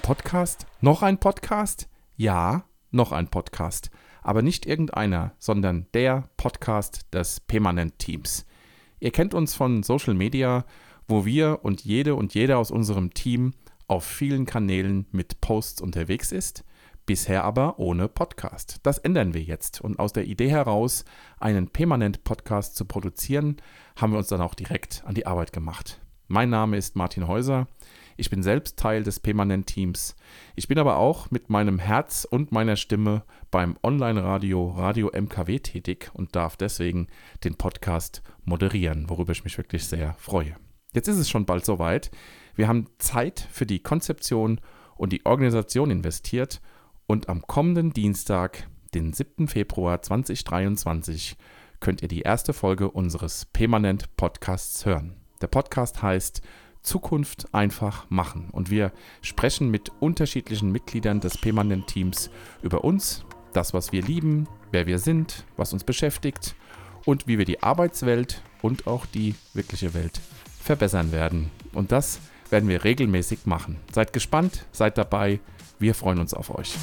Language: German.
Podcast? Noch ein Podcast? Ja, noch ein Podcast. Aber nicht irgendeiner, sondern der Podcast des Permanent Teams. Ihr kennt uns von Social Media, wo wir und jede und jeder aus unserem Team auf vielen Kanälen mit Posts unterwegs ist, bisher aber ohne Podcast. Das ändern wir jetzt und aus der Idee heraus, einen permanent Podcast zu produzieren, haben wir uns dann auch direkt an die Arbeit gemacht. Mein Name ist Martin Häuser. Ich bin selbst Teil des Permanent-Teams. Ich bin aber auch mit meinem Herz und meiner Stimme beim Online-Radio Radio MKW tätig und darf deswegen den Podcast moderieren, worüber ich mich wirklich sehr freue. Jetzt ist es schon bald soweit. Wir haben Zeit für die Konzeption und die Organisation investiert und am kommenden Dienstag, den 7. Februar 2023, könnt ihr die erste Folge unseres Permanent Podcasts hören. Der Podcast heißt Zukunft einfach machen und wir sprechen mit unterschiedlichen Mitgliedern des Permanent Teams über uns, das, was wir lieben, wer wir sind, was uns beschäftigt und wie wir die Arbeitswelt und auch die wirkliche Welt verbessern werden. Und das werden wir regelmäßig machen. Seid gespannt, seid dabei. Wir freuen uns auf euch.